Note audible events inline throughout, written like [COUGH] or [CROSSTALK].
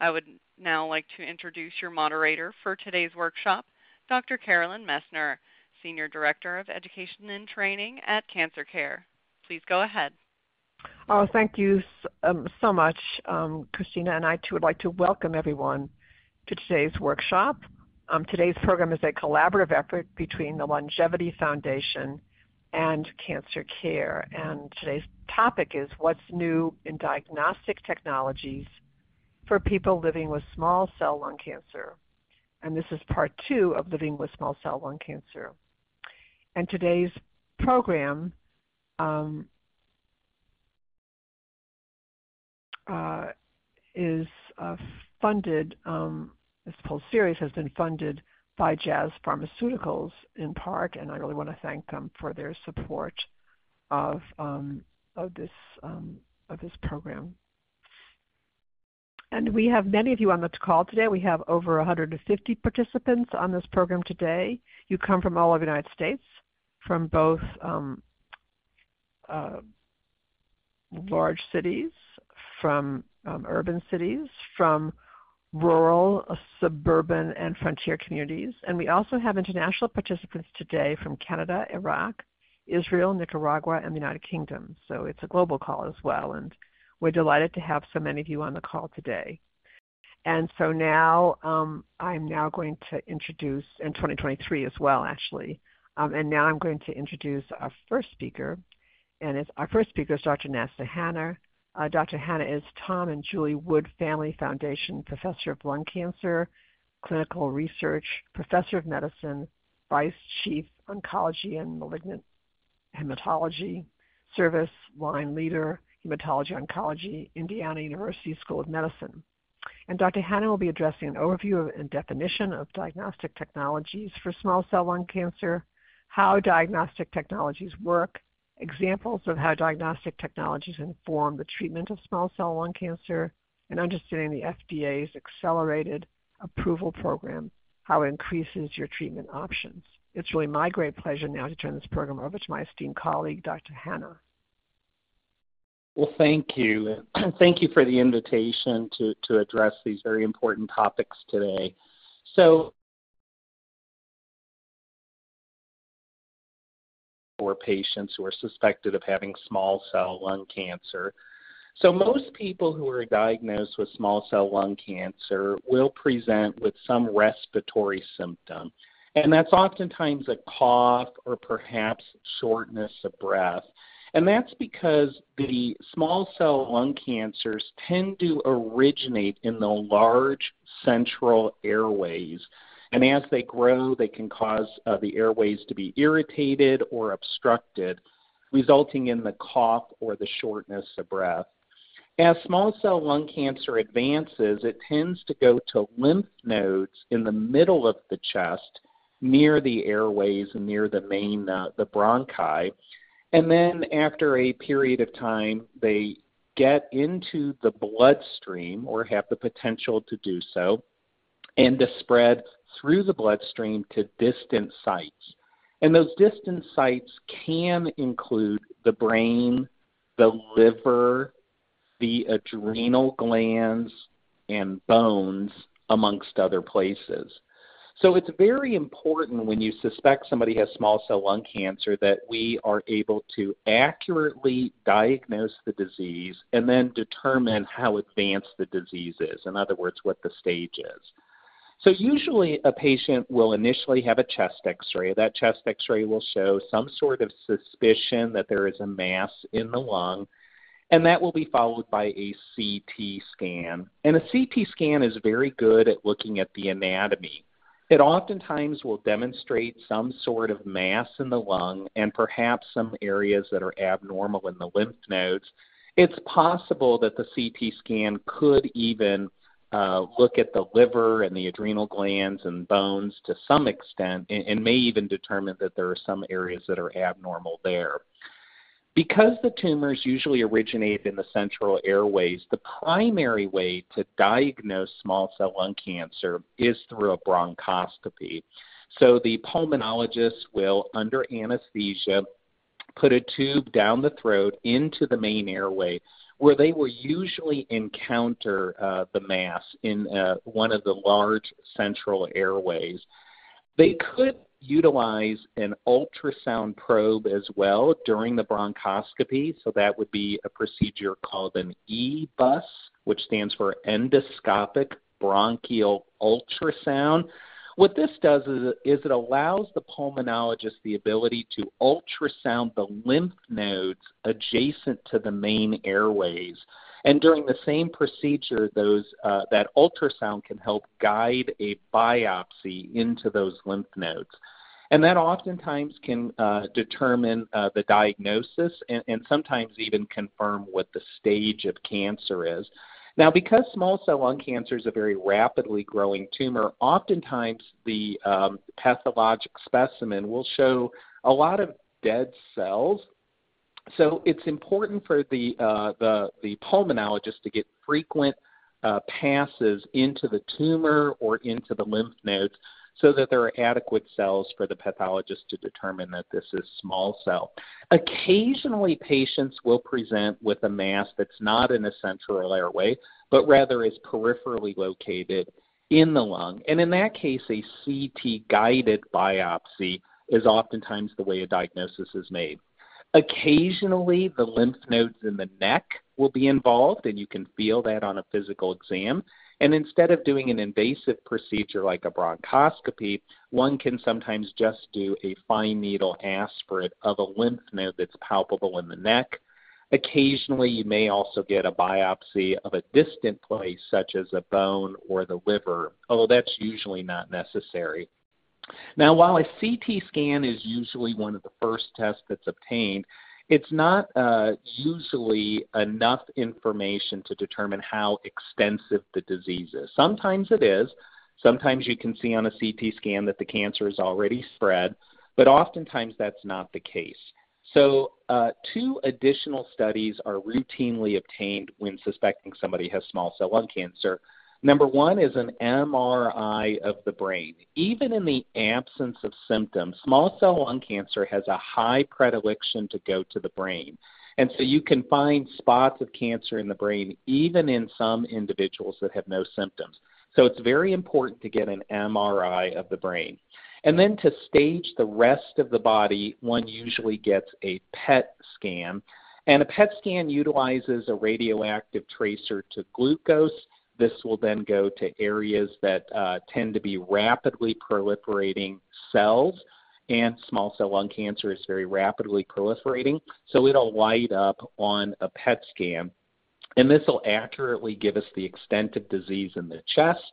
I would now like to introduce your moderator for today's workshop, Dr. Carolyn Messner, Senior Director of Education and Training at Cancer Care. Please go ahead. Oh, thank you um, so much, um, Christina, and I too would like to welcome everyone to today's workshop. Um, today's program is a collaborative effort between the LUNGevity Foundation and Cancer Care, and today's topic is what's new in diagnostic technologies for people living with small cell lung cancer. And this is part two of living with small cell lung cancer. And today's program um, uh, is uh, funded, um, this whole series has been funded by Jazz Pharmaceuticals in part, and I really want to thank them for their support of, um, of, this, um, of this program. And we have many of you on the call today. We have over 150 participants on this program today. You come from all over the United States, from both um, uh, large cities, from um, urban cities, from rural, suburban, and frontier communities. And we also have international participants today from Canada, Iraq, Israel, Nicaragua, and the United Kingdom. So it's a global call as well. And we're delighted to have so many of you on the call today. And so now um, I'm now going to introduce, in 2023 as well actually, um, and now I'm going to introduce our first speaker. And our first speaker is Dr. Nasser Hanna. Uh, Dr. Hanna is Tom and Julie Wood Family Foundation Professor of Lung Cancer, Clinical Research, Professor of Medicine, Vice Chief Oncology and Malignant Hematology, Service Line Leader, Hematology Oncology, Indiana University School of Medicine. And Dr. Hanna will be addressing an overview and definition of diagnostic technologies for small cell lung cancer, how diagnostic technologies work, examples of how diagnostic technologies inform the treatment of small cell lung cancer, and understanding the FDA's accelerated approval program, how it increases your treatment options. It's really my great pleasure now to turn this program over to my esteemed colleague, Dr. Hanna. Well, thank you. [CLEARS THROAT] thank you for the invitation to, to address these very important topics today. So, for patients who are suspected of having small cell lung cancer. So, most people who are diagnosed with small cell lung cancer will present with some respiratory symptom. And that's oftentimes a cough or perhaps shortness of breath. And that's because the small cell lung cancers tend to originate in the large central airways. And as they grow, they can cause uh, the airways to be irritated or obstructed, resulting in the cough or the shortness of breath. As small cell lung cancer advances, it tends to go to lymph nodes in the middle of the chest, near the airways and near the main uh, the bronchi. And then after a period of time, they get into the bloodstream or have the potential to do so and to spread through the bloodstream to distant sites. And those distant sites can include the brain, the liver, the adrenal glands, and bones, amongst other places. So it's very important when you suspect somebody has small cell lung cancer that we are able to accurately diagnose the disease and then determine how advanced the disease is. In other words, what the stage is. So usually a patient will initially have a chest x-ray. That chest x-ray will show some sort of suspicion that there is a mass in the lung and that will be followed by a CT scan. And a CT scan is very good at looking at the anatomy. It oftentimes will demonstrate some sort of mass in the lung and perhaps some areas that are abnormal in the lymph nodes. It's possible that the CT scan could even uh, look at the liver and the adrenal glands and bones to some extent, and, and may even determine that there are some areas that are abnormal there. Because the tumors usually originate in the central airways, the primary way to diagnose small cell lung cancer is through a bronchoscopy. So the pulmonologist will, under anesthesia, put a tube down the throat into the main airway where they will usually encounter uh, the mass in uh, one of the large central airways. They could utilize an ultrasound probe as well during the bronchoscopy, so that would be a procedure called an EBUS, which stands for endoscopic bronchial ultrasound. What this does is, is it allows the pulmonologist the ability to ultrasound the lymph nodes adjacent to the main airways. And during the same procedure, those uh, that ultrasound can help guide a biopsy into those lymph nodes. And that oftentimes can uh, determine uh, the diagnosis and, and sometimes even confirm what the stage of cancer is. Now, because small cell lung cancer is a very rapidly growing tumor, oftentimes the um, pathologic specimen will show a lot of dead cells. So it's important for the uh, the, the pulmonologist to get frequent uh, passes into the tumor or into the lymph nodes so that there are adequate cells for the pathologist to determine that this is small cell. Occasionally, patients will present with a mass that's not in a central airway, but rather is peripherally located in the lung. And in that case, a CT guided biopsy is oftentimes the way a diagnosis is made. Occasionally, the lymph nodes in the neck will be involved, and you can feel that on a physical exam. And instead of doing an invasive procedure like a bronchoscopy, one can sometimes just do a fine needle aspirate of a lymph node that's palpable in the neck. Occasionally, you may also get a biopsy of a distant place, such as a bone or the liver, although that's usually not necessary. Now, while a CT scan is usually one of the first tests that's obtained, it's not uh, usually enough information to determine how extensive the disease is. Sometimes it is. Sometimes you can see on a CT scan that the cancer is already spread, but oftentimes that's not the case. So, uh, two additional studies are routinely obtained when suspecting somebody has small cell lung cancer. Number one is an MRI of the brain. Even in the absence of symptoms, small cell lung cancer has a high predilection to go to the brain. And so you can find spots of cancer in the brain even in some individuals that have no symptoms. So it's very important to get an MRI of the brain. And then to stage the rest of the body, one usually gets a PET scan. And a PET scan utilizes a radioactive tracer to glucose this will then go to areas that uh, tend to be rapidly proliferating cells, and small cell lung cancer is very rapidly proliferating. So it'll light up on a PET scan. And this will accurately give us the extent of disease in the chest,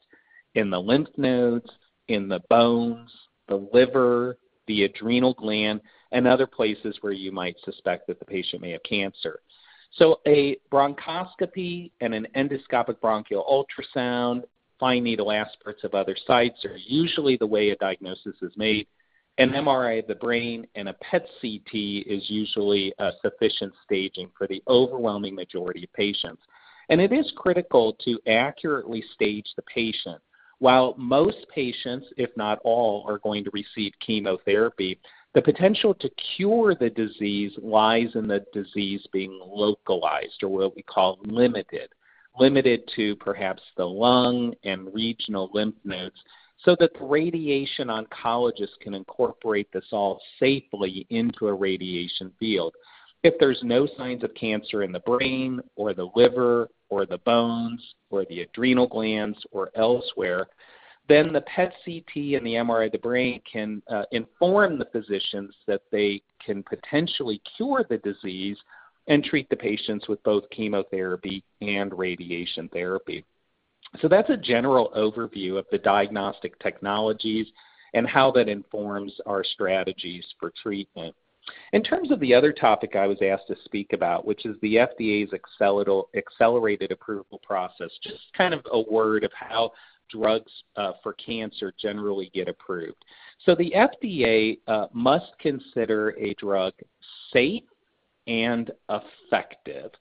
in the lymph nodes, in the bones, the liver, the adrenal gland, and other places where you might suspect that the patient may have cancer. So a bronchoscopy and an endoscopic bronchial ultrasound, fine needle aspirates of other sites are usually the way a diagnosis is made. An MRI of the brain and a PET CT is usually a sufficient staging for the overwhelming majority of patients. And it is critical to accurately stage the patient. While most patients, if not all, are going to receive chemotherapy, the potential to cure the disease lies in the disease being localized, or what we call limited, limited to perhaps the lung and regional lymph nodes, so that the radiation oncologist can incorporate this all safely into a radiation field. If there's no signs of cancer in the brain or the liver or the bones or the adrenal glands or elsewhere, then the PET CT and the MRI of the brain can uh, inform the physicians that they can potentially cure the disease and treat the patients with both chemotherapy and radiation therapy. So that's a general overview of the diagnostic technologies and how that informs our strategies for treatment. In terms of the other topic I was asked to speak about, which is the FDA's accelerated approval process, just kind of a word of how drugs uh, for cancer generally get approved. So the FDA uh, must consider a drug safe and effective.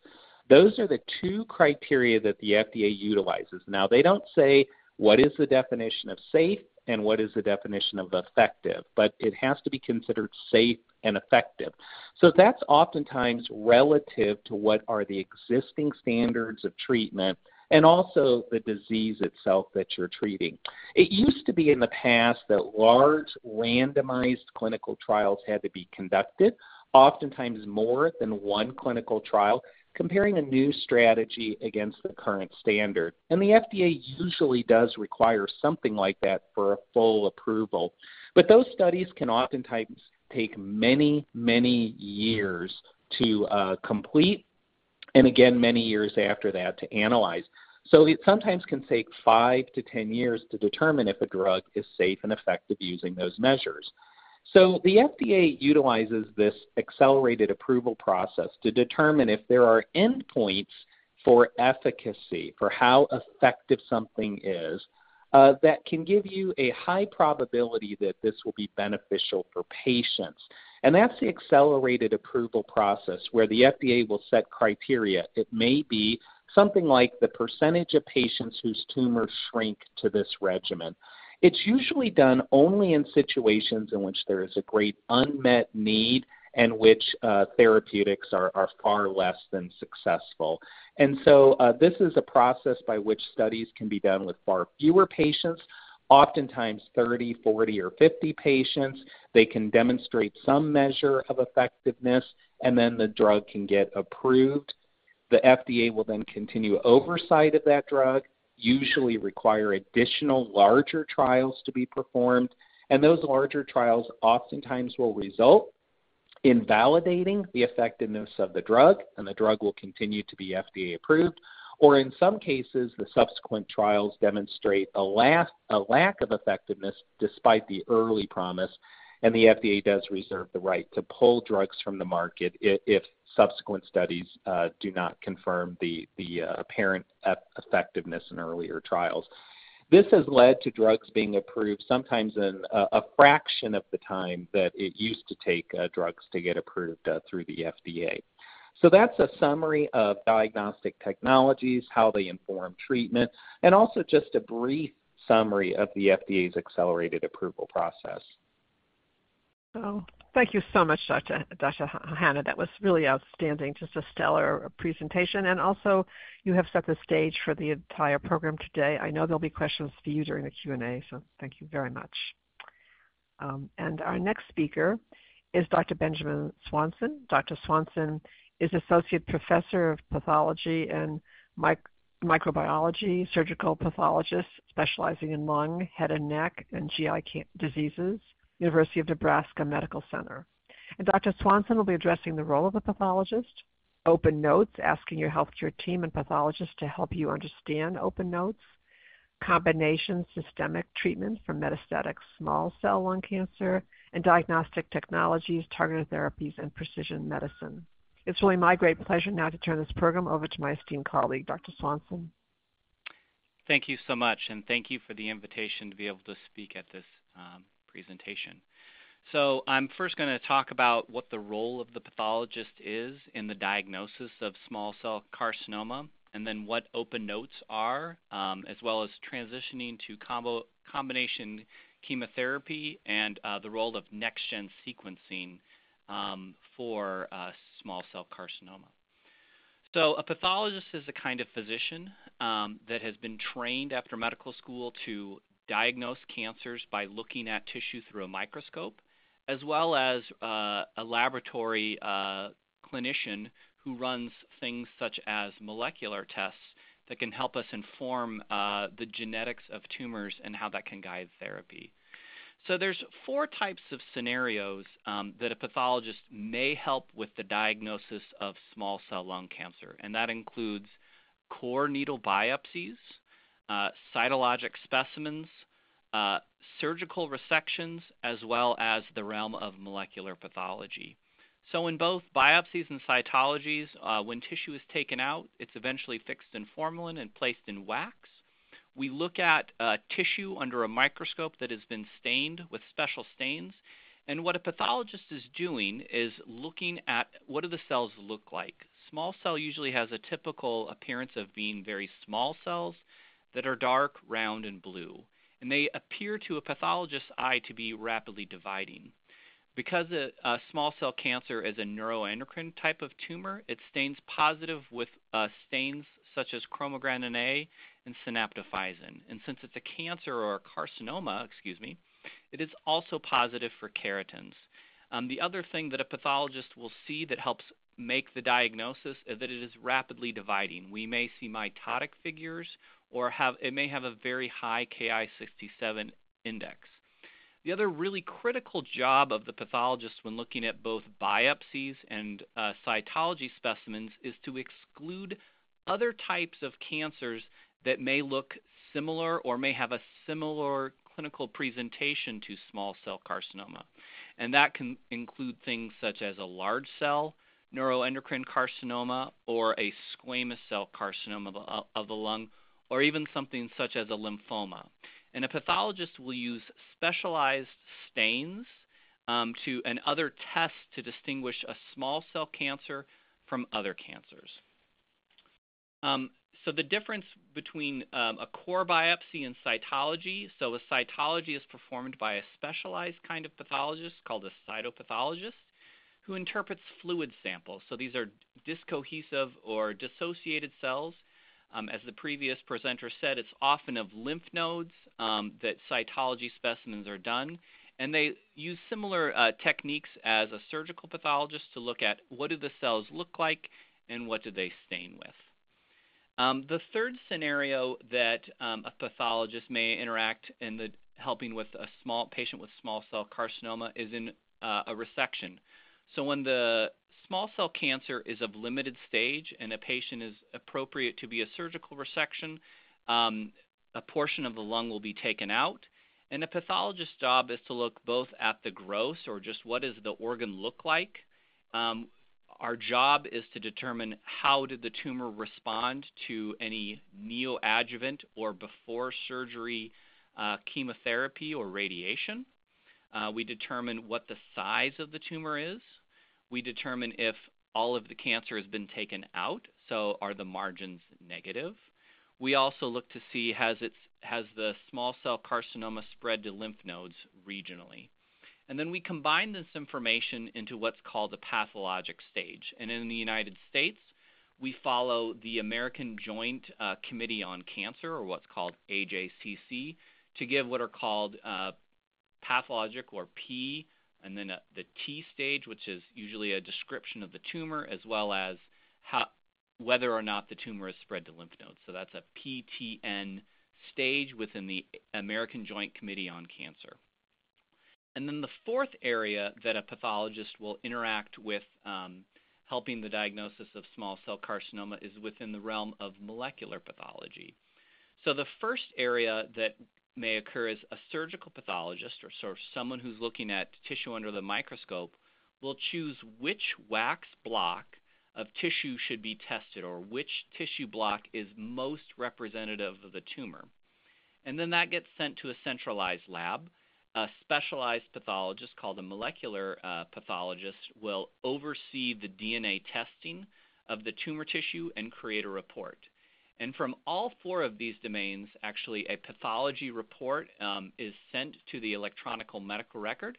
Those are the two criteria that the FDA utilizes. Now, they don't say what is the definition of safe and what is the definition of effective, but it has to be considered safe and effective. So that's oftentimes relative to what are the existing standards of treatment and also the disease itself that you're treating. It used to be in the past that large randomized clinical trials had to be conducted, oftentimes more than one clinical trial, comparing a new strategy against the current standard. And the FDA usually does require something like that for a full approval. But those studies can oftentimes take many, many years to uh, complete, and again, many years after that to analyze. So it sometimes can take five to 10 years to determine if a drug is safe and effective using those measures. So the FDA utilizes this accelerated approval process to determine if there are endpoints for efficacy, for how effective something is, uh, that can give you a high probability that this will be beneficial for patients. And that's the accelerated approval process where the FDA will set criteria. It may be something like the percentage of patients whose tumors shrink to this regimen. It's usually done only in situations in which there is a great unmet need and which uh, therapeutics are, are far less than successful. And so uh, this is a process by which studies can be done with far fewer patients, oftentimes 30, 40, or 50 patients. They can demonstrate some measure of effectiveness, and then the drug can get approved. The FDA will then continue oversight of that drug usually require additional larger trials to be performed, and those larger trials oftentimes will result in validating the effectiveness of the drug, and the drug will continue to be FDA approved. Or in some cases, the subsequent trials demonstrate a, lack, of effectiveness despite the early promise, and the FDA does reserve the right to pull drugs from the market if, subsequent studies uh, do not confirm the, uh, apparent effectiveness in earlier trials. This has led to drugs being approved sometimes in a, fraction of the time that it used to take uh, drugs to get approved through the FDA. So that's a summary of diagnostic technologies, how they inform treatment, and also just a brief summary of the FDA's accelerated approval process. Oh, Thank you so much, Dr. Dr. Hanna. That was really outstanding, just a stellar presentation. And also, you have set the stage for the entire program today. I know there'll be questions for you during the Q&A, so thank you very much. Um, and our next speaker is Dr. Benjamin Swanson. Dr. Swanson is Associate Professor of Pathology and Microbiology, surgical pathologist specializing in lung, head and neck, and GI diseases. University of Nebraska Medical Center. And Dr. Swanson will be addressing the role of the pathologist, open notes, asking your healthcare team and pathologist to help you understand open notes, combination systemic treatment for metastatic small cell lung cancer, and diagnostic technologies, targeted therapies, and precision medicine. It's really my great pleasure now to turn this program over to my esteemed colleague, Dr. Swanson. Thank you so much, and thank you for the invitation to be able to speak at this um, presentation. So I'm first going to talk about what the role of the pathologist is in the diagnosis of small cell carcinoma, and then what open notes are, um, as well as transitioning to combo, combination chemotherapy and uh, the role of next-gen sequencing um, for uh, small cell carcinoma. So a pathologist is a kind of physician um, that has been trained after medical school to diagnose cancers by looking at tissue through a microscope, as well as uh, a laboratory uh, clinician who runs things such as molecular tests that can help us inform uh, the genetics of tumors and how that can guide therapy. So there's four types of scenarios um, that a pathologist may help with the diagnosis of small cell lung cancer, and that includes core needle biopsies, uh, cytologic specimens, uh, surgical resections, as well as the realm of molecular pathology. So in both biopsies and cytologies, uh, when tissue is taken out, it's eventually fixed in formalin and placed in wax. We look at uh, tissue under a microscope that has been stained with special stains. And what a pathologist is doing is looking at what do the cells look like. Small cell usually has a typical appearance of being very small cells that are dark, round, and blue. And they appear to a pathologist's eye to be rapidly dividing. Because a, a, small cell cancer is a neuroendocrine type of tumor, it stains positive with uh, stains such as chromogranin A and synaptophysin. And since it's a cancer or a carcinoma, excuse me, it is also positive for keratins. Um, the other thing that a pathologist will see that helps make the diagnosis is that it is rapidly dividing. We may see mitotic figures or have it may have a very high Ki67 index. The other really critical job of the pathologist when looking at both biopsies and uh, cytology specimens is to exclude other types of cancers that may look similar or may have a similar clinical presentation to small cell carcinoma. And that can include things such as a large cell neuroendocrine carcinoma or a squamous cell carcinoma of the lung or even something such as a lymphoma. And a pathologist will use specialized stains um, to and other tests to distinguish a small cell cancer from other cancers. Um, so the difference between um, a core biopsy and cytology, so a cytology is performed by a specialized kind of pathologist called a cytopathologist who interprets fluid samples. So these are discohesive or dissociated cells um, as the previous presenter said, it's often of lymph nodes um, that cytology specimens are done. And they use similar uh, techniques as a surgical pathologist to look at what do the cells look like and what do they stain with. Um, the third scenario that um, a pathologist may interact in the helping with a small patient with small cell carcinoma is in uh, a resection. So when the small cell cancer is of limited stage and a patient is appropriate to be a surgical resection, um, a portion of the lung will be taken out. And a pathologist's job is to look both at the gross or just what does the organ look like. Um, our job is to determine how did the tumor respond to any neoadjuvant or before surgery uh, chemotherapy or radiation. Uh, we determine what the size of the tumor is we determine if all of the cancer has been taken out, so are the margins negative. We also look to see has, it, has the small cell carcinoma spread to lymph nodes regionally. And then we combine this information into what's called a pathologic stage. And in the United States, we follow the American Joint uh, Committee on Cancer, or what's called AJCC, to give what are called uh, pathologic or P and then a, the T stage, which is usually a description of the tumor as well as how, whether or not the tumor is spread to lymph nodes. So that's a PTN stage within the American Joint Committee on Cancer. And then the fourth area that a pathologist will interact with um, helping the diagnosis of small cell carcinoma is within the realm of molecular pathology. So the first area that may occur as a surgical pathologist or sort of someone who's looking at tissue under the microscope will choose which wax block of tissue should be tested or which tissue block is most representative of the tumor. And then that gets sent to a centralized lab. A specialized pathologist called a molecular uh, pathologist will oversee the DNA testing of the tumor tissue and create a report. And from all four of these domains, actually, a pathology report um, is sent to the electronic medical record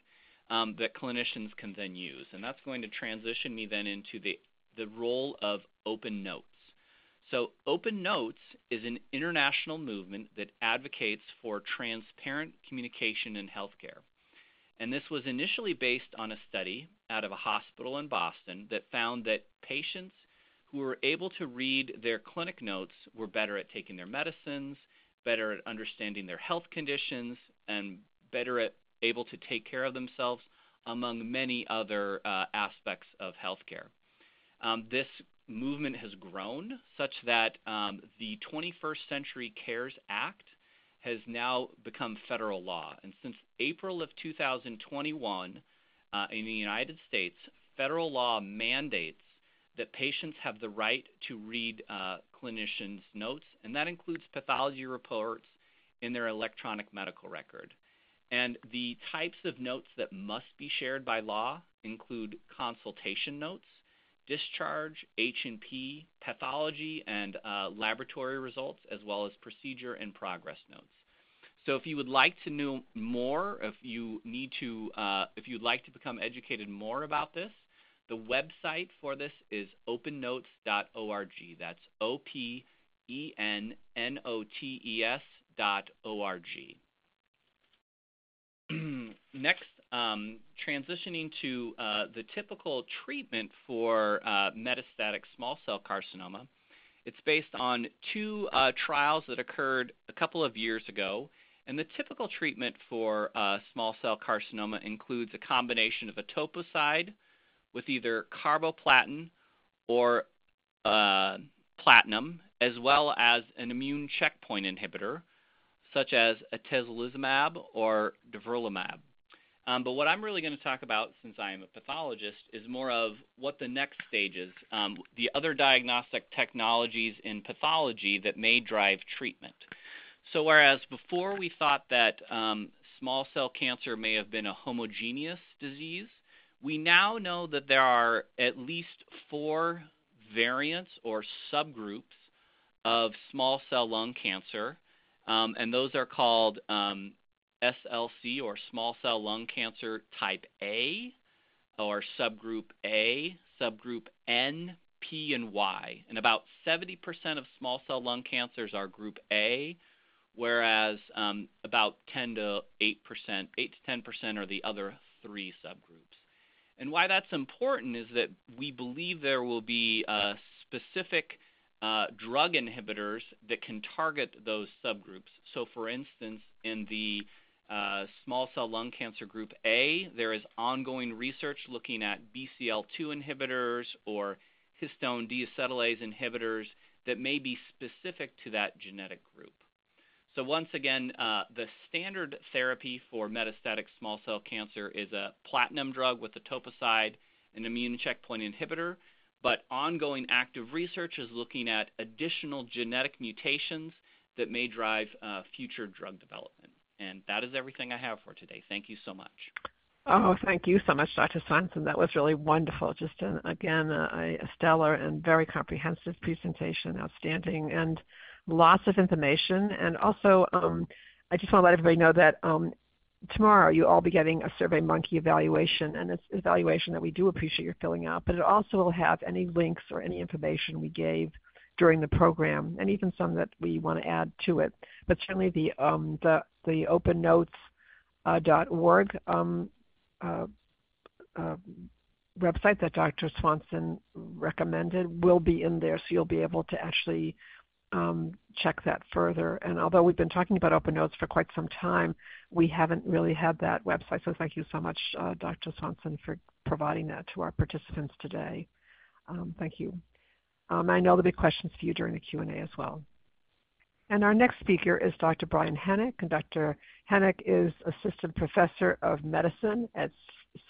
um, that clinicians can then use. And that's going to transition me then into the, the role of Open Notes. So, Open Notes is an international movement that advocates for transparent communication in healthcare. And this was initially based on a study out of a hospital in Boston that found that patients who were able to read their clinic notes were better at taking their medicines, better at understanding their health conditions, and better at able to take care of themselves, among many other uh, aspects of healthcare. Um, this movement has grown such that um, the 21st Century CARES Act has now become federal law. And since April of 2021, uh, in the United States, federal law mandates that patients have the right to read uh, clinicians' notes, and that includes pathology reports in their electronic medical record. And the types of notes that must be shared by law include consultation notes, discharge, H&P, pathology, and uh, laboratory results, as well as procedure and progress notes. So if you would like to know more, if you need to, uh, if you'd like to become educated more about this, the website for this is opennotes.org. That's O P E N N O T E S dot O R G. Next, um, transitioning to uh, the typical treatment for uh, metastatic small cell carcinoma. It's based on two uh, trials that occurred a couple of years ago. And the typical treatment for uh, small cell carcinoma includes a combination of etoposide with either carboplatin or uh, platinum, as well as an immune checkpoint inhibitor, such as atezolizumab or durvalumab. Um, but what I'm really going to talk about, since I am a pathologist, is more of what the next stage is, um, the other diagnostic technologies in pathology that may drive treatment. So whereas before we thought that um, small cell cancer may have been a homogeneous disease, we now know that there are at least four variants or subgroups of small cell lung cancer, um, and those are called um, SLC or small cell lung cancer type A, or subgroup A, subgroup N, P, and Y. And about 70% of small cell lung cancers are group A, whereas um, about 10 to 8 percent, 8 to 10 percent are the other three subgroups. And why that's important is that we believe there will be uh, specific uh, drug inhibitors that can target those subgroups. So, for instance, in the uh, small cell lung cancer group A, there is ongoing research looking at BCL2 inhibitors or histone deacetylase inhibitors that may be specific to that genetic group. So once again, uh, the standard therapy for metastatic small cell cancer is a platinum drug with etoposide, an immune checkpoint inhibitor, but ongoing active research is looking at additional genetic mutations that may drive uh, future drug development. And that is everything I have for today. Thank you so much. Oh, thank you so much, Dr. Swanson. That was really wonderful. Just an, again, a, a stellar and very comprehensive presentation. Outstanding. And lots of information. And also, um, I just want to let everybody know that um, tomorrow you'll all be getting a SurveyMonkey evaluation, and it's an evaluation that we do appreciate your filling out. But it also will have any links or any information we gave during the program, and even some that we want to add to it. But certainly the um, the the OpenNotes uh, um, uh, uh, website that Dr. Swanson recommended will be in there, so you'll be able to actually um, check that further. And although we've been talking about Open Notes for quite some time, we haven't really had that website. So thank you so much, uh, Dr. Swanson, for providing that to our participants today. Um, thank you. Um, I know there'll be questions for you during the Q&A as well. And our next speaker is Dr. Brian Henick. And Dr. Henick is Assistant Professor of Medicine at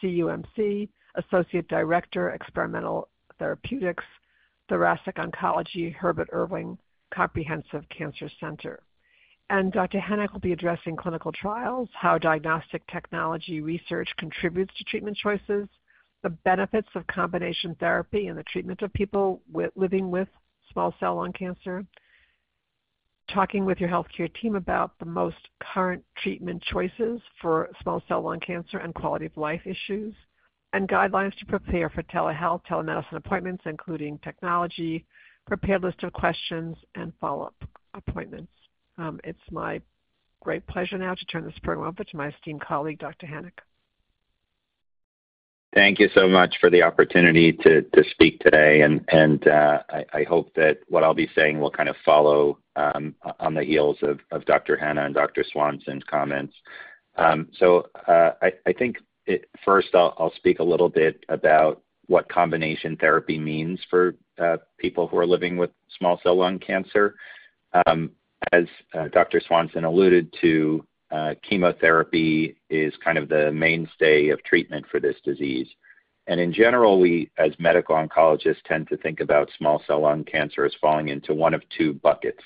CUMC, Associate Director, Experimental Therapeutics, Thoracic Oncology, Herbert Irving Comprehensive Cancer Center. And Dr. Henick will be addressing clinical trials, how diagnostic technology research contributes to treatment choices, the benefits of combination therapy in the treatment of people with, living with small cell lung cancer, talking with your healthcare team about the most current treatment choices for small cell lung cancer and quality of life issues, and guidelines to prepare for telehealth, telemedicine appointments, including technology, prepared list of questions, and follow-up appointments. Um, it's my great pleasure now to turn this program over to my esteemed colleague, Dr. Henick. Thank you so much for the opportunity to, to speak today, and, and uh, I, I, hope that what I'll be saying will kind of follow um, on the heels of, of, Dr. Hanna and Dr. Swanson's comments. Um, so uh, I, I, think it, first I'll, I'll, speak a little bit about what combination therapy means for uh, people who are living with small cell lung cancer. Um, as uh, Dr. Swanson alluded to, uh, chemotherapy is kind of the mainstay of treatment for this disease. And in general, we, as medical oncologists, tend to think about small cell lung cancer as falling into one of two buckets.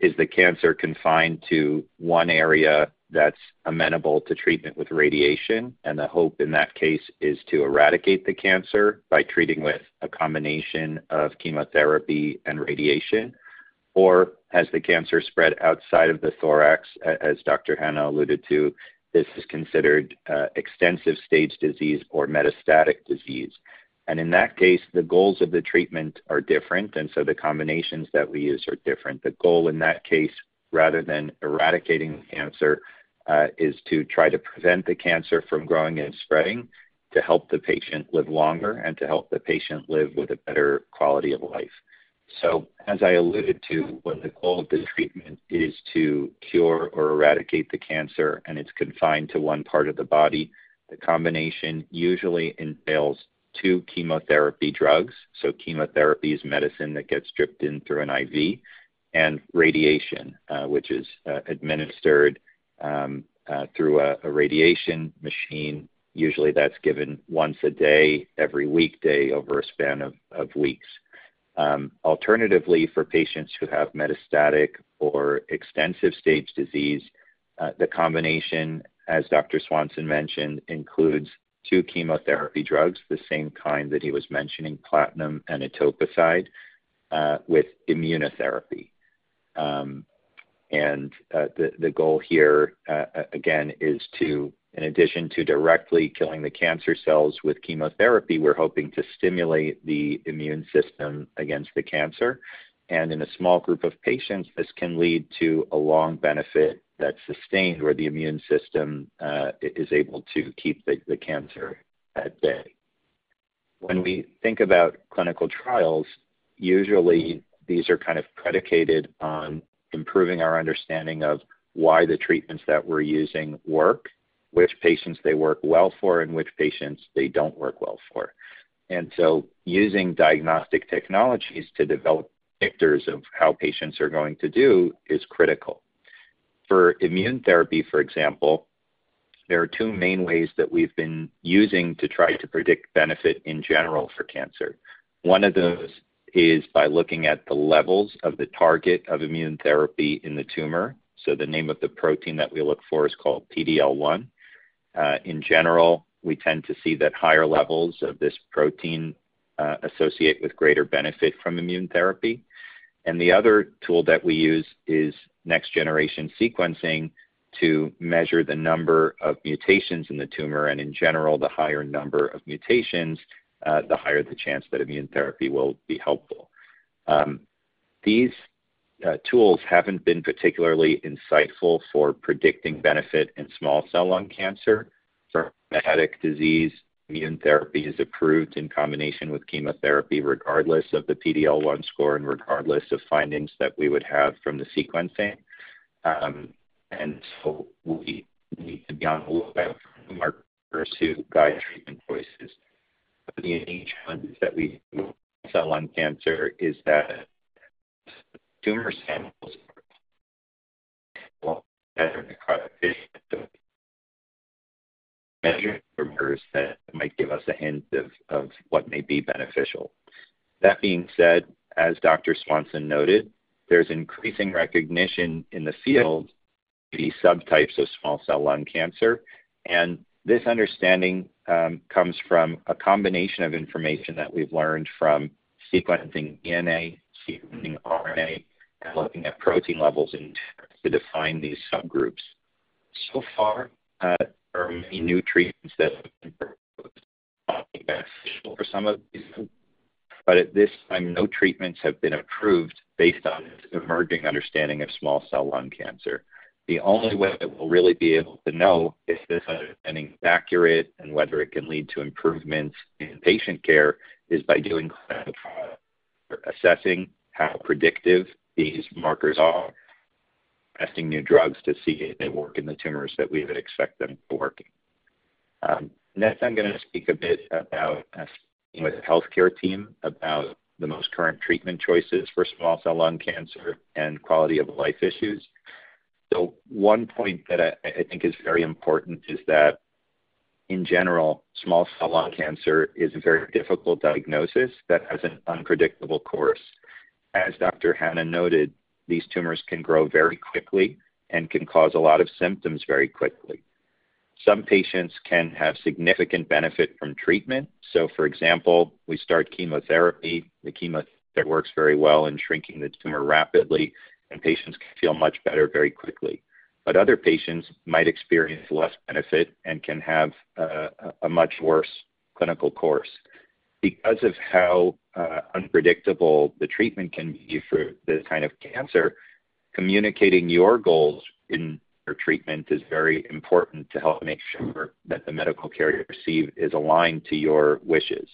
Is the cancer confined to one area that's amenable to treatment with radiation, and the hope in that case is to eradicate the cancer by treating with a combination of chemotherapy and radiation? Or has the cancer spread outside of the thorax, as Dr. Hanna alluded to? This is considered uh, extensive stage disease or metastatic disease. And in that case, the goals of the treatment are different, and so the combinations that we use are different. The goal in that case, rather than eradicating cancer, uh, is to try to prevent the cancer from growing and spreading, to help the patient live longer, and to help the patient live with a better quality of life. So, as I alluded to, when the goal of the treatment is to cure or eradicate the cancer and it's confined to one part of the body, the combination usually entails two chemotherapy drugs. So, chemotherapy is medicine that gets dripped in through an IV, and radiation, uh, which is uh, administered um, uh, through a, radiation machine. Usually that's given once a day, every weekday over a span of, weeks. Um, alternatively, for patients who have metastatic or extensive stage disease, the combination, as Dr. Swanson mentioned, includes two chemotherapy drugs, the same kind that he was mentioning, platinum and etoposide, uh, with immunotherapy. Um, and uh, the goal here, uh, again, is to, in addition to directly killing the cancer cells with chemotherapy, we're hoping to stimulate the immune system against the cancer. And in a small group of patients, this can lead to a long benefit that's sustained where the immune system uh, is able to keep the, the cancer at bay. When we think about clinical trials, usually these are kind of predicated on improving our understanding of why the treatments that we're using work, which patients they work well for, and which patients they don't work well for. And so using diagnostic technologies to develop predictors of how patients are going to do is critical. For immune therapy, for example, there are two main ways that we've been using to try to predict benefit in general for cancer. One of those is by looking at the levels of the target of immune therapy in the tumor. So the name of the protein that we look for is called PD-L1. Uh, in general, we tend to see that higher levels of this protein uh, associate with greater benefit from immune therapy. And the other tool that we use is next generation sequencing to measure the number of mutations in the tumor. And in general, the higher number of mutations, uh, the higher the chance that immune therapy will be helpful. Um, these uh, tools haven't been particularly insightful for predicting benefit in small cell lung cancer. For metastatic disease, immune therapy is approved in combination with chemotherapy regardless of the PD-L1 score and regardless of findings that we would have from the sequencing. Um, and so we need to be on the lookout for markers to guide treatment choices the unique challenges that we cell lung cancer is that tumor samples tumors that might give us a hint of, what may be beneficial. That being said, as Dr. Swanson noted, there's increasing recognition in the field of the subtypes of small cell lung cancer, and this understanding um, comes from a combination of information that we've learned from sequencing DNA, sequencing RNA, and looking at protein levels to define these subgroups. So far, uh, are many new treatments that have been beneficial for some of these, but at this time, no treatments have been approved based on emerging understanding of small cell lung cancer. The only way that we'll really be able to know if this understanding is accurate and whether it can lead to improvements in patient care is by doing clinical trials, assessing how predictive these markers are, testing new drugs to see if they work in the tumors that we would expect them to work in. Um, next, I'm going to speak a bit about uh, with the healthcare team about the most current treatment choices for small cell lung cancer and quality of life issues. So one point that I think is very important is that in general, small cell lung cancer is a very difficult diagnosis that has an unpredictable course. As Dr. Hanna noted, these tumors can grow very quickly and can cause a lot of symptoms very quickly. Some patients can have significant benefit from treatment. So, for example, we start chemotherapy. The chemotherapy works very well in shrinking the tumor rapidly, and patients can feel much better very quickly. But other patients might experience less benefit and can have a much worse clinical course. Because of how uh, unpredictable the treatment can be for this kind of cancer, communicating your goals in your treatment is very important to help make sure that the medical care you receive is aligned to your wishes.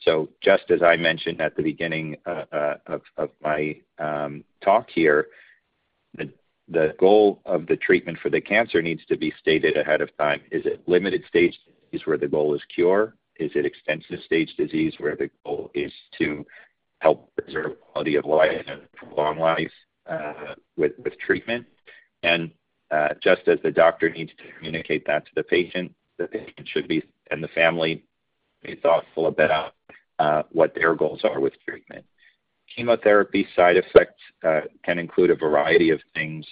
So just as I mentioned at the beginning uh, uh, of, of, my um, talk here, the, the goal of the treatment for the cancer needs to be stated ahead of time. Is it limited stage disease where the goal is cure? Is it extensive stage disease where the goal is to help preserve quality of life and prolong life uh, with, with treatment? And uh, just as the doctor needs to communicate that to the patient, the patient should be and the family be thoughtful about uh, what their goals are with treatment. Chemotherapy side effects can include a variety of things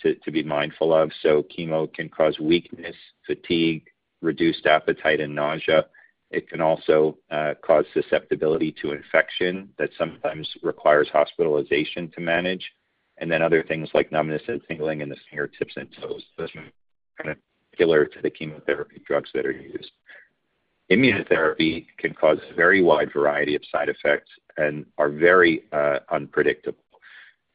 to, to be mindful of. So chemo can cause weakness, fatigue, reduced appetite, and nausea. It can also uh, cause susceptibility to infection that sometimes requires hospitalization to manage and then other things like numbness and tingling in the fingertips and toes. Those are kind of particular to the chemotherapy drugs that are used. Immunotherapy can cause a very wide variety of side effects and are very uh, unpredictable.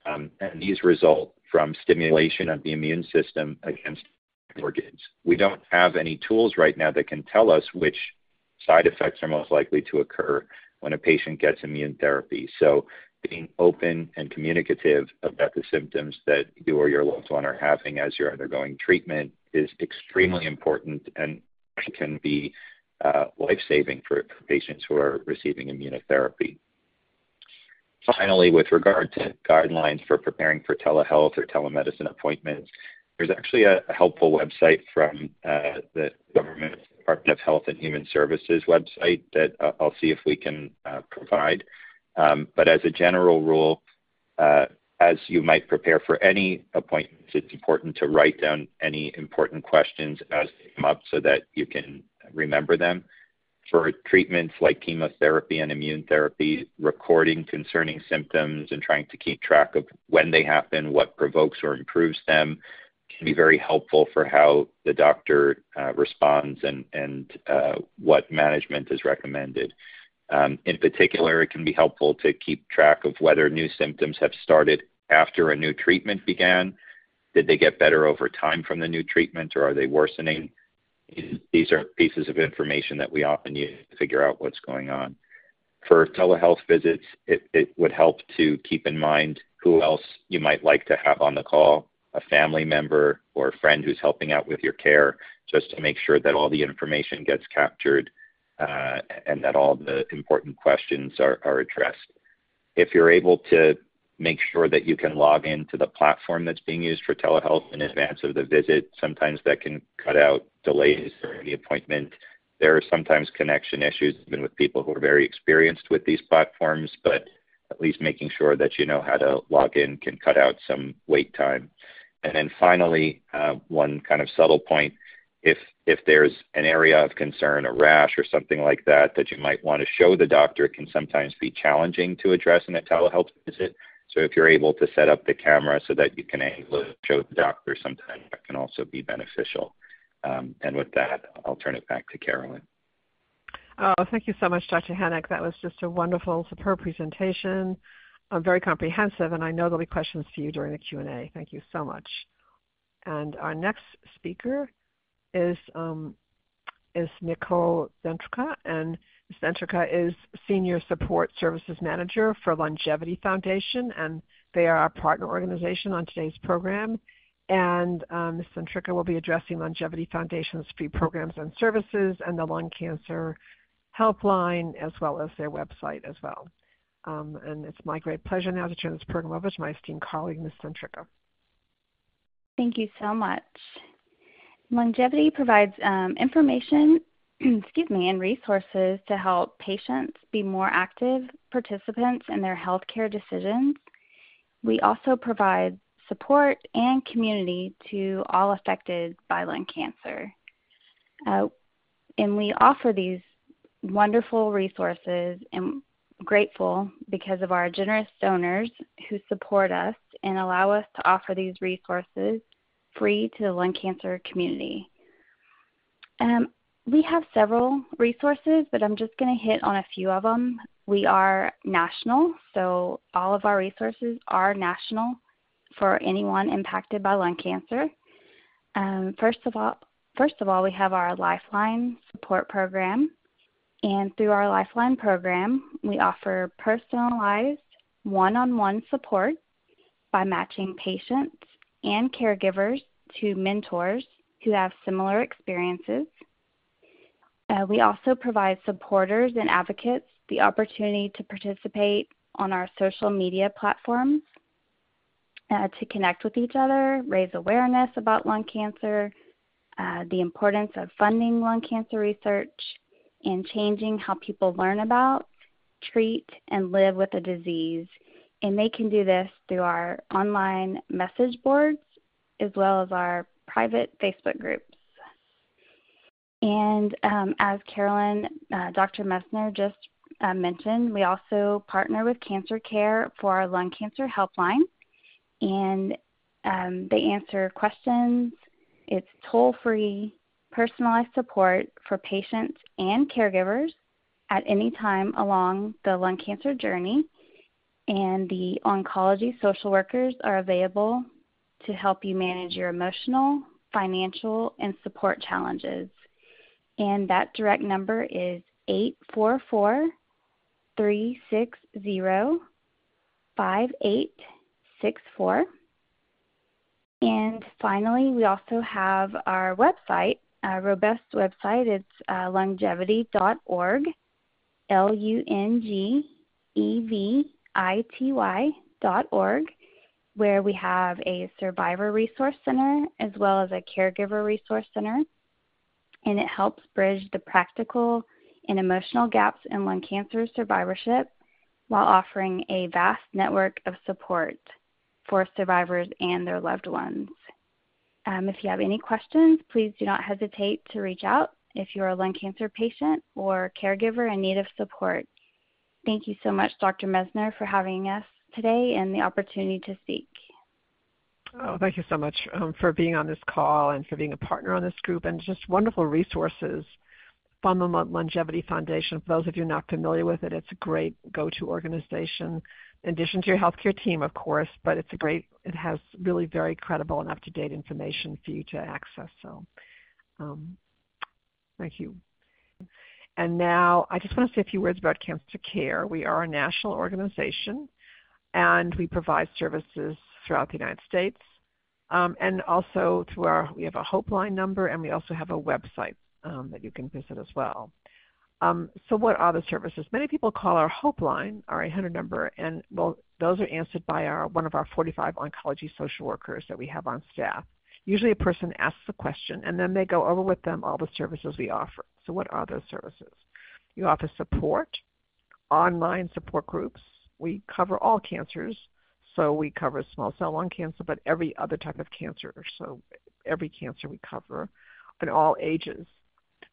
Um, and these result from stimulation of the immune system against organs. We don't have any tools right now that can tell us which side effects are most likely to occur when a patient gets immune therapy. So being open and communicative about the symptoms that you or your loved one are having as you're undergoing treatment is extremely important and can be uh, life-saving for, patients who are receiving immunotherapy. Finally, with regard to guidelines for preparing for telehealth or telemedicine appointments, there's actually a, a helpful website from uh, the government Department of Health and Human Services website that uh, I'll see if we can uh, provide. Um, but as a general rule, uh, as you might prepare for any appointments, it's important to write down any important questions as they come up so that you can remember them. For treatments like chemotherapy and immune therapy, recording concerning symptoms and trying to keep track of when they happen, what provokes or improves them, can be very helpful for how the doctor uh, responds and, and uh, what management is recommended. Um, in particular, it can be helpful to keep track of whether new symptoms have started after a new treatment began. Did they get better over time from the new treatment, or are they worsening? These are pieces of information that we often use to figure out what's going on. For telehealth visits, it, it would help to keep in mind who else you might like to have on the call, a family member or a friend who's helping out with your care, just to make sure that all the information gets captured uh, and that all the important questions are, are addressed. If you're able to make sure that you can log into the platform that's being used for telehealth in advance of the visit, sometimes that can cut out delays during the appointment. There are sometimes connection issues even with people who are very experienced with these platforms, but at least making sure that you know how to log in can cut out some wait time. And then finally, uh, one kind of subtle point if if there's an area of concern, a rash or something like that, that you might want to show the doctor, it can sometimes be challenging to address in a telehealth visit. So if you're able to set up the camera so that you can angle it, show the doctor, sometimes that can also be beneficial. Um, and with that, I'll turn it back to Carolyn. Oh, thank you so much, Dr. Henick. That was just a wonderful, superb presentation, very comprehensive, and I know there'll be questions for you during the Q&A. Thank you so much. And our next speaker is um, is Nicole Zentrka, and Zentrka is Senior Support Services Manager for LUNGevity Foundation, and they are our partner organization on today's program. And um, Ms. Will be addressing LUNGevity Foundation's free programs and services and the lung cancer helpline, as well as their website as well. Um, and it's my great pleasure now to turn this program over to my esteemed colleague, Ms. Centrica. Thank you so much. LUNGevity provides um, information [CLEARS THROAT] excuse me, and resources to help patients be more active participants in their healthcare decisions. We also provide support and community to all affected by lung cancer. Uh, and we offer these wonderful resources and grateful because of our generous donors who support us and allow us to offer these resources free to the lung cancer community. Um, we have several resources, but I'm just going to hit on a few of them. We are national, so all of our resources are national for anyone impacted by lung cancer. Um, first of all, first of all, we have our Lifeline support program, and through our Lifeline program, we offer personalized one-on-one support by matching patients and caregivers to mentors who have similar experiences. Uh, we also provide supporters and advocates the opportunity to participate on our social media platforms uh, to connect with each other, raise awareness about lung cancer, uh, the importance of funding lung cancer research, and changing how people learn about, treat, and live with a disease. And they can do this through our online message boards as well as our private Facebook groups. And um, as Carolyn, uh, Dr. Messner just uh, mentioned, we also partner with Cancer Care for our lung cancer helpline. And um, they answer questions. It's toll free, personalized support for patients and caregivers at any time along the lung cancer journey. And the oncology social workers are available to help you manage your emotional, financial, and support challenges. And that direct number is 844 360 5864. And finally, we also have our website, our robust website. It's uh, lungevity.org, L U N G E V I T Y.org where we have a survivor resource center as well as a caregiver resource center. And it helps bridge the practical and emotional gaps in lung cancer survivorship while offering a vast network of support for survivors and their loved ones. Um, if you have any questions, please do not hesitate to reach out if you're a lung cancer patient or caregiver in need of support. Thank you so much, Dr. Messner, for having us today and the opportunity to speak. Oh, thank you so much um, for being on this call and for being a partner on this group and just wonderful resources from the LUNGevity Foundation. For those of you not familiar with it, it's a great go-to organization in addition to your healthcare team, of course, but it's a great, it has really very credible and up-to-date information for you to access. So um, thank you. And now I just want to say a few words about Cancer Care. We are a national organization and we provide services throughout the United States. Um, and also through our, we have a Hope Line number and we also have a website um, that you can visit as well. Um, so what are the services? Many people call our Hope Line, our 800 number, and well, those are answered by our, one of our 45 oncology social workers that we have on staff. Usually a person asks a question and then they go over with them all the services we offer. So what are those services? You offer support, online support groups, we cover all cancers. So we cover small cell lung cancer, but every other type of cancer. So every cancer we cover in all ages.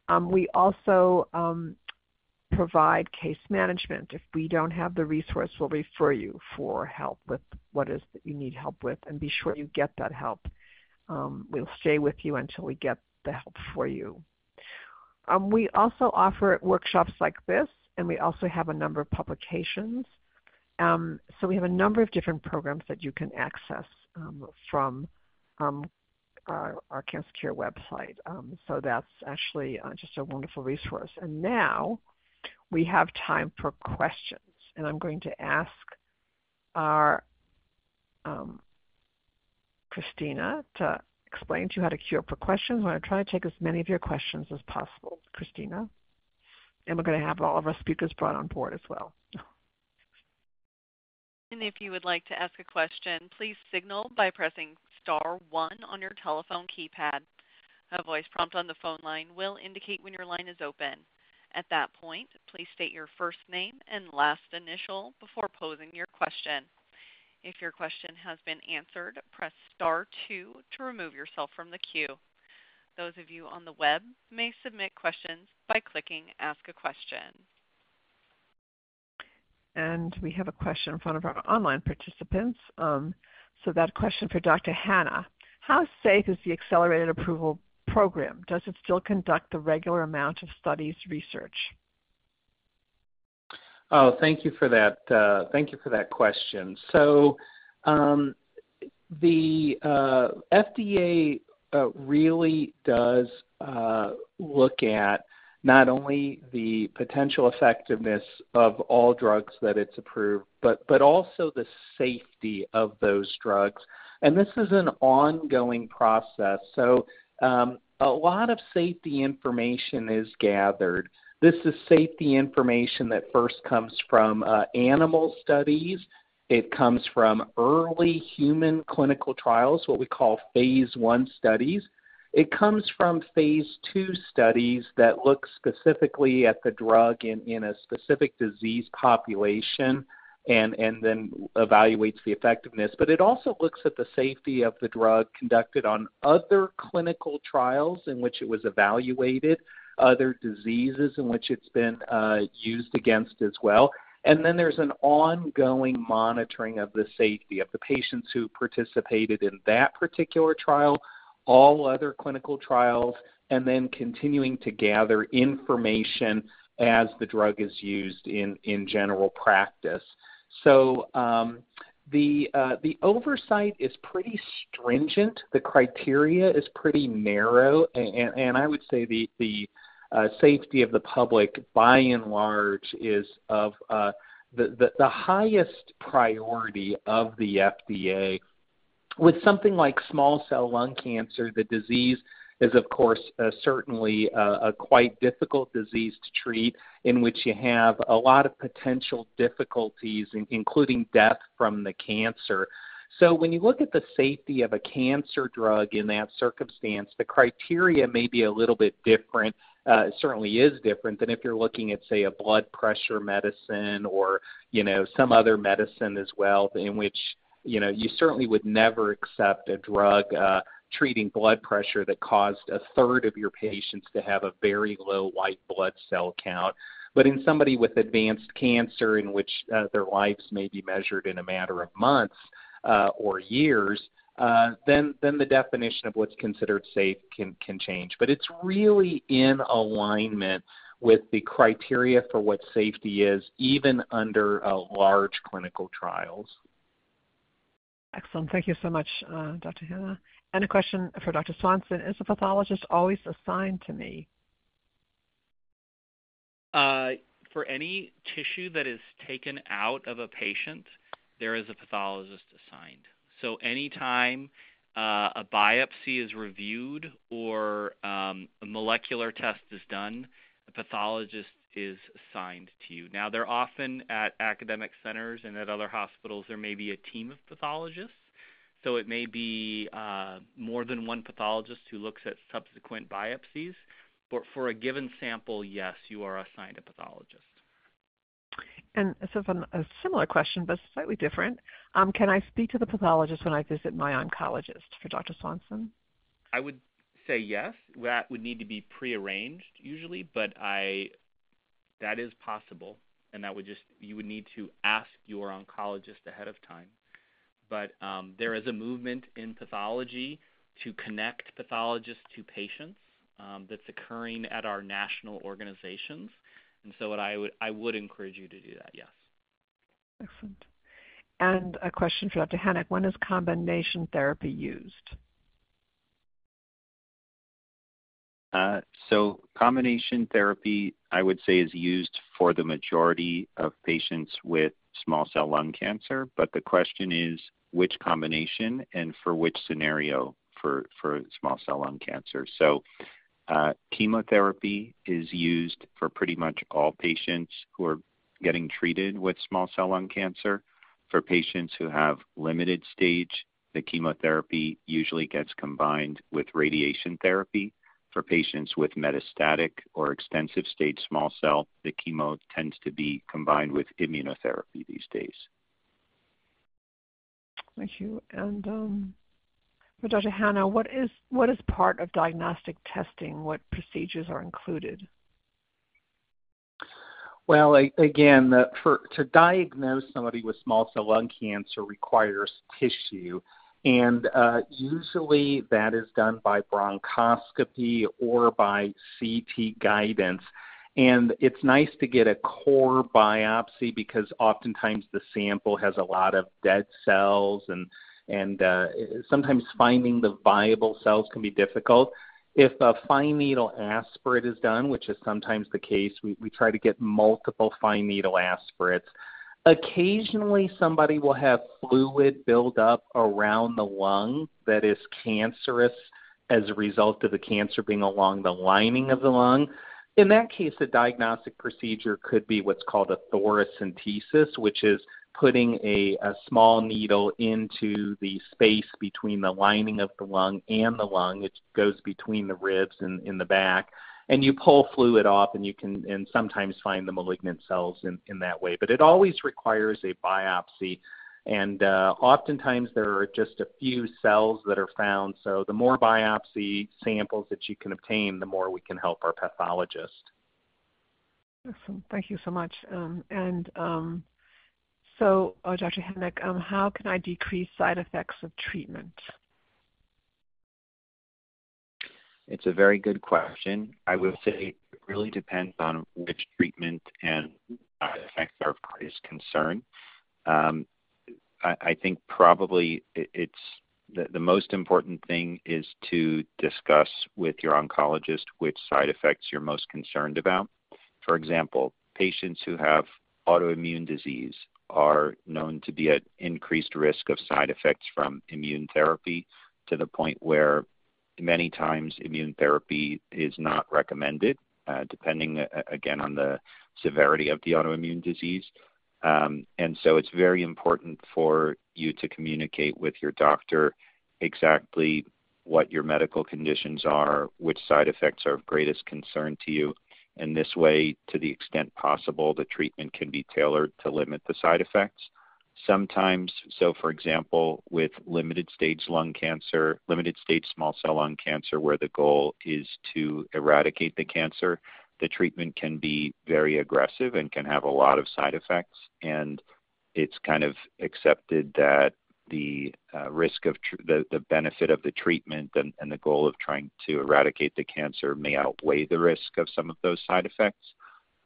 Um, we also um, provide case management. If we don't have the resource, we'll refer you for help with what is that you need help with, and be sure you get that help. Um, we'll stay with you until we get the help for you. Um, we also offer workshops like this, and we also have a number of publications. Um, so we have a number of different programs that you can access um, from um, our, our, Cancer Care website. Um, so that's actually uh, just a wonderful resource. And now we have time for questions. And I'm going to ask our um, Christina to explain to you how to queue up for questions. I'm going to try to take as many of your questions as possible. Christina. And we're going to have all of our speakers brought on board as well. And if you would like to ask a question, please signal by pressing star one on your telephone keypad. A voice prompt on the phone line will indicate when your line is open. At that point, please state your first name and last initial before posing your question. If your question has been answered, press star two to remove yourself from the queue. Those of you on the web may submit questions by clicking Ask a Question. And we have a question from one of our online participants. Um, so that question for Dr. Hanna. How safe is the accelerated approval program? Does it still conduct the regular amount of studies research? Oh, thank you for that. Uh, thank you for that question. So, um, the uh, FDA uh, really does uh, look at not only the potential effectiveness of all drugs that it's approved, but but also the safety of those drugs. And this is an ongoing process. So um, a lot of safety information is gathered. This is safety information that first comes from uh, animal studies. It comes from early human clinical trials, what we call phase one studies. It comes from phase two studies that look specifically at the drug in, a specific disease population and, and then evaluates the effectiveness. But it also looks at the safety of the drug conducted on other clinical trials in which it was evaluated, other diseases in which it's been uh, used against as well. And then there's an ongoing monitoring of the safety of the patients who participated in that particular trial, all other clinical trials, and then continuing to gather information as the drug is used in, in general practice. So um, the uh, the oversight is pretty stringent. The criteria is pretty narrow, and, I would say the the uh, safety of the public, by and large, is of uh, the the highest priority of the FDA. With something like small cell lung cancer, the disease is, of course, uh, certainly a, a quite difficult disease to treat, in which you have a lot of potential difficulties, in, including death from the cancer. So when you look at the safety of a cancer drug in that circumstance, the criteria may be a little bit different. Uh, certainly is different than if you're looking at, say, a blood pressure medicine or you know some other medicine as well, in which you know you certainly would never accept a drug uh, treating blood pressure that caused a third of your patients to have a very low white blood cell count. But in somebody with advanced cancer, in which uh, their lives may be measured in a matter of months uh, or years, uh, then then the definition of what's considered safe can can change. But it's really in alignment with the criteria for what safety is, even under uh, large clinical trials. Excellent. Thank you so much, uh, Dr. Hanna. And a question for Dr. Swanson Is a pathologist always assigned to me? Uh, for any tissue that is taken out of a patient, there is a pathologist assigned. So anytime uh, a biopsy is reviewed or um, a molecular test is done, a pathologist is assigned to you. Now, they're often at academic centers and at other hospitals, there may be a team of pathologists so it may be uh, more than one pathologist who looks at subsequent biopsies. But for a given sample, yes, you are assigned a pathologist. And so a similar question, but slightly different. Um, can I speak to the pathologist when I visit my oncologist for Dr. Swanson? I would say yes. That would need to be prearranged usually, but I that is possible, and that would just you would need to ask your oncologist ahead of time but um, there is a movement in pathology to connect pathologists to patients um, that's occurring at our national organizations. And so what I would I would encourage you to do that, yes. Excellent. And a question for Dr. Henick. When is combination therapy used? Uh, so combination therapy, I would say, is used for the majority of patients with small cell lung cancer, but the question is which combination and for which scenario for, for small cell lung cancer. So uh, chemotherapy is used for pretty much all patients who are getting treated with small cell lung cancer. For patients who have limited stage the chemotherapy usually gets combined with radiation therapy. For patients with metastatic or extensive stage small cell, the chemo tends to be combined with immunotherapy these days. Thank you. And um, for Dr. Hanna, what is what is part of diagnostic testing? What procedures are included? Well, again, for to diagnose somebody with small cell lung cancer requires tissue, and uh, usually that is done by bronchoscopy or by CT guidance. And it's nice to get a core biopsy because oftentimes the sample has a lot of dead cells, and and uh, sometimes finding the viable cells can be difficult. If a fine needle aspirate is done, which is sometimes the case, we, we try to get multiple fine needle aspirates. Occasionally, somebody will have fluid build up around the lung that is cancerous as a result of the cancer being along the lining of the lung. In that case, a diagnostic procedure could be what's called a thoracentesis, which is putting a, a small needle into the space between the lining of the lung and the lung. It goes between the ribs and in the back. And you pull fluid off, and you can and sometimes find the malignant cells in, in that way. But it always requires a biopsy, and uh, oftentimes there are just a few cells that are found. So the more biopsy samples that you can obtain, the more we can help our pathologist. Excellent. Thank you so much. Um, and um, so, uh, Dr. Henick, um, how can I decrease side effects of treatment? It's a very good question. I would say it really depends on which treatment and side effects are of greatest concern. Um, I, I, think probably it, it's the, the most important thing is to discuss with your oncologist which side effects you're most concerned about. For example, patients who have autoimmune disease are known to be at increased risk of side effects from immune therapy to the point where many times immune therapy is not recommended, uh, depending uh, again on the severity of the autoimmune disease. Um, and so it's very important for you to communicate with your doctor exactly what your medical conditions are, which side effects are of greatest concern to you, and this way, to the extent possible, the treatment can be tailored to limit the side effects. Sometimes, so for example, with limited stage lung cancer, limited stage small cell lung cancer, where the goal is to eradicate the cancer, the treatment can be very aggressive and can have a lot of side effects. And it's kind of accepted that the uh, risk of tr- the, the benefit of the treatment and, and the goal of trying to eradicate the cancer may outweigh the risk of some of those side effects.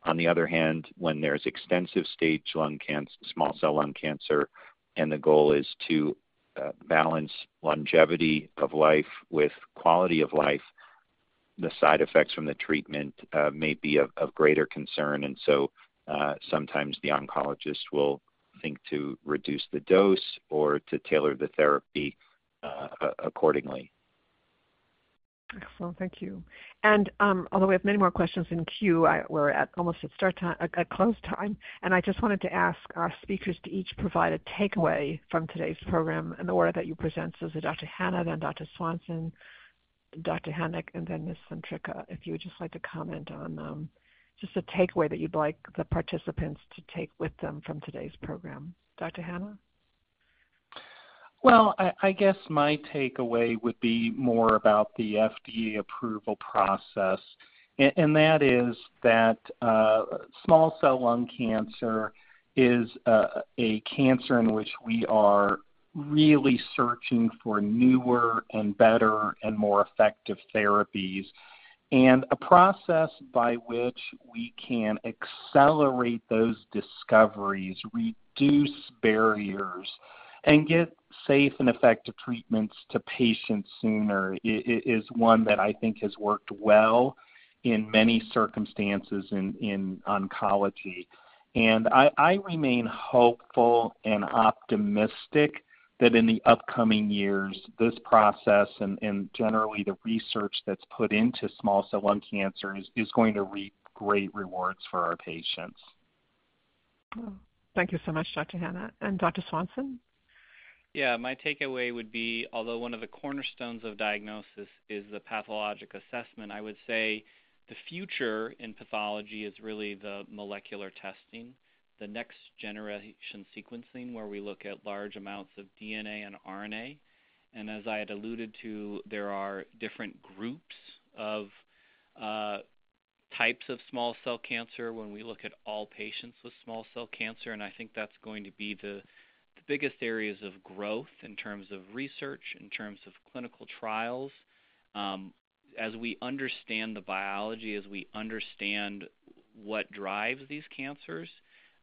On the other hand, when there's extensive stage lung cancer, small cell lung cancer, and the goal is to uh, balance longevity of life with quality of life, the side effects from the treatment uh, may be of, greater concern. And so uh, sometimes the oncologist will think to reduce the dose or to tailor the therapy accordingly. Excellent, thank you. And um, although we have many more questions in queue, I, we're at almost at start time, at close time, and I just wanted to ask our speakers to each provide a takeaway from today's program in the order that you present. So, Dr. Hanna, then Dr. Swanson, Dr. Henick, and then Ms. Centrica. If you would just like to comment on um, just a takeaway that you'd like the participants to take with them from today's program. Dr. Hanna? Well, I, guess my takeaway would be more about the FDA approval process, and, and that is that uh, small cell lung cancer is uh, a cancer in which we are really searching for newer and better and more effective therapies and a process by which we can accelerate those discoveries, reduce barriers, and get safe and effective treatments to patients sooner is one that I think has worked well in many circumstances in, in oncology. And I, I remain hopeful and optimistic that in the upcoming years, this process and, and generally the research that's put into small cell lung cancer is, is going to reap great rewards for our patients. thank you so much, Dr. Hanna. And Dr. Swanson? Yeah, my takeaway would be although one of the cornerstones of diagnosis is the pathologic assessment, I would say the future in pathology is really the molecular testing, the next generation sequencing, where we look at large amounts of DNA and RNA. And as I had alluded to, there are different groups of uh, types of small cell cancer when we look at all patients with small cell cancer, and I think that's going to be the, biggest areas of growth in terms of research, in terms of clinical trials. Um, as we understand the biology, as we understand what drives these cancers,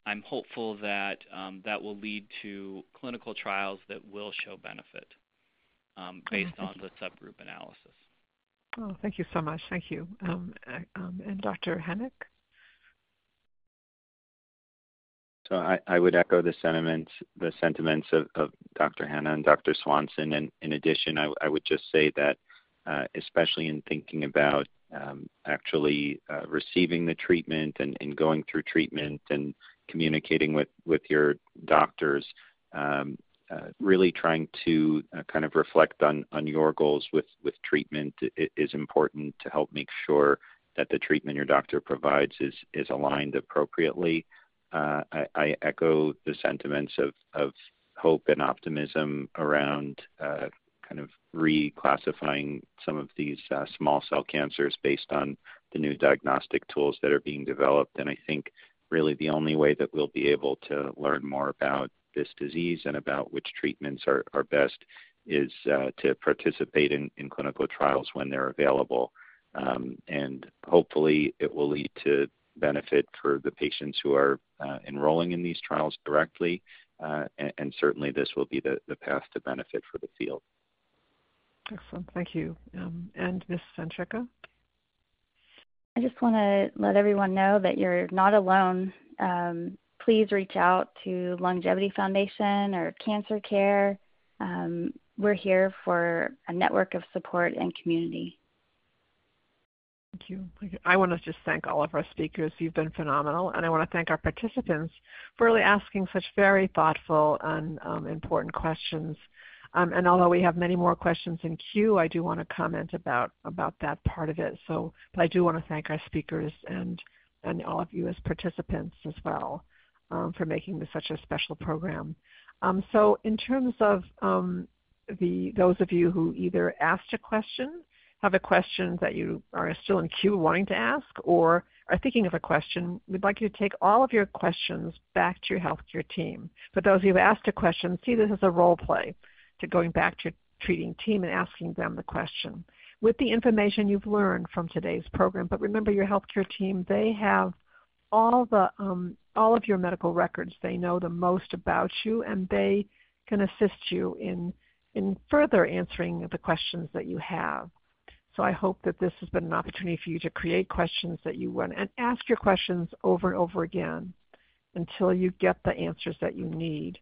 I'm hopeful that um, that will lead to clinical trials that will show benefit um, oh, based on the subgroup analysis. Oh, thank you so much. Thank you. Um, uh, um, and Dr. Henick? So I, I, would echo the sentiments, the sentiments of, of, Dr. Hanna and Dr. Swanson. And in addition, I, I would just say that, uh, especially in thinking about um, actually uh, receiving the treatment and, and, going through treatment and communicating with, with your doctors, um, uh, really trying to uh, kind of reflect on, on your goals with, with treatment is important to help make sure that the treatment your doctor provides is, is aligned appropriately. I, echo the sentiments of, hope and optimism around uh, kind of reclassifying some of these uh, small cell cancers based on the new diagnostic tools that are being developed. And I think really the only way that we'll be able to learn more about this disease and about which treatments are, best is uh, to participate in, in clinical trials when they're available. Um, and hopefully it will lead to benefit for the patients who are uh, enrolling in these trials directly. Uh, and, and, certainly this will be the, the path to benefit for the field. Excellent. Thank you. Um, and Ms. Sancheka? I just want to let everyone know that you're not alone. Um, please reach out to LUNGevity Foundation or Cancer Care. Um, we're here for a network of support and community. Thank you. I want to just thank all of our speakers. You've been phenomenal. And I want to thank our participants for really asking such very thoughtful and um, important questions. Um, and although we have many more questions in queue, I do want to comment about, about that part of it. So, but I do want to thank our speakers and, and all of you as participants as well um, for making this such a special program. Um, so in terms of um, the, those of you who either asked a question, have a question that you are still in queue wanting to ask, or are thinking of a question, we'd like you to take all of your questions back to your healthcare team. For those of you who have asked a question, see this as a role play to going back to your treating team and asking them the question. With the information you've learned from today's program, but remember your healthcare team, they have all the um, all of your medical records. They know the most about you, and they can assist you in in further answering the questions that you have. So I hope that this has been an opportunity for you to create questions that you want and ask your questions over and over again until you get the answers that you need.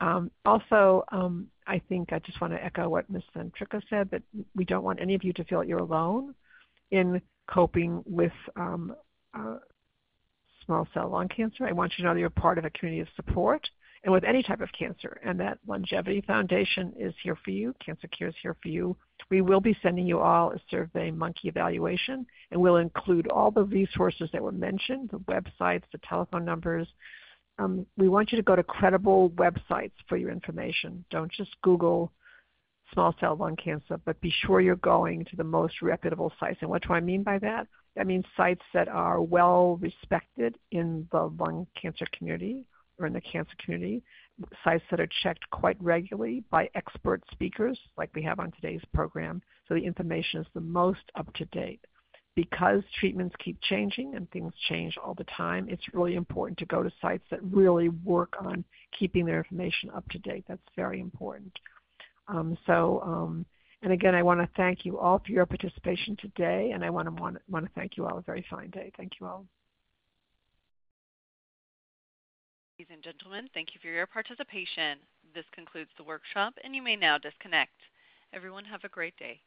Um, also, um, I think I just want to echo what Ms. Centrica said that we don't want any of you to feel that you're alone in coping with um, uh, small cell lung cancer. I want you to know that you're part of a community of support and with any type of cancer, and that LUNGevity Foundation is here for you. Cancer Care is here for you. We will be sending you all a survey monkey evaluation, and we'll include all the resources that were mentioned, the websites, the telephone numbers. Um, we want you to go to credible websites for your information. Don't just Google small cell lung cancer, but be sure you're going to the most reputable sites. And what do I mean by that? That means sites that are well respected in the lung cancer community or in the cancer community, sites that are checked quite regularly by expert speakers like we have on today's program, so the information is the most up to date. Because treatments keep changing and things change all the time, it's really important to go to sites that really work on keeping their information up to date. That's very important. Um, so um, and again, I want to thank you all for your participation today, and I want to want, want to thank you all a very fine day. Thank you all. Ladies and gentlemen, thank you for your participation. This concludes the workshop, and you may now disconnect. Everyone have a great day.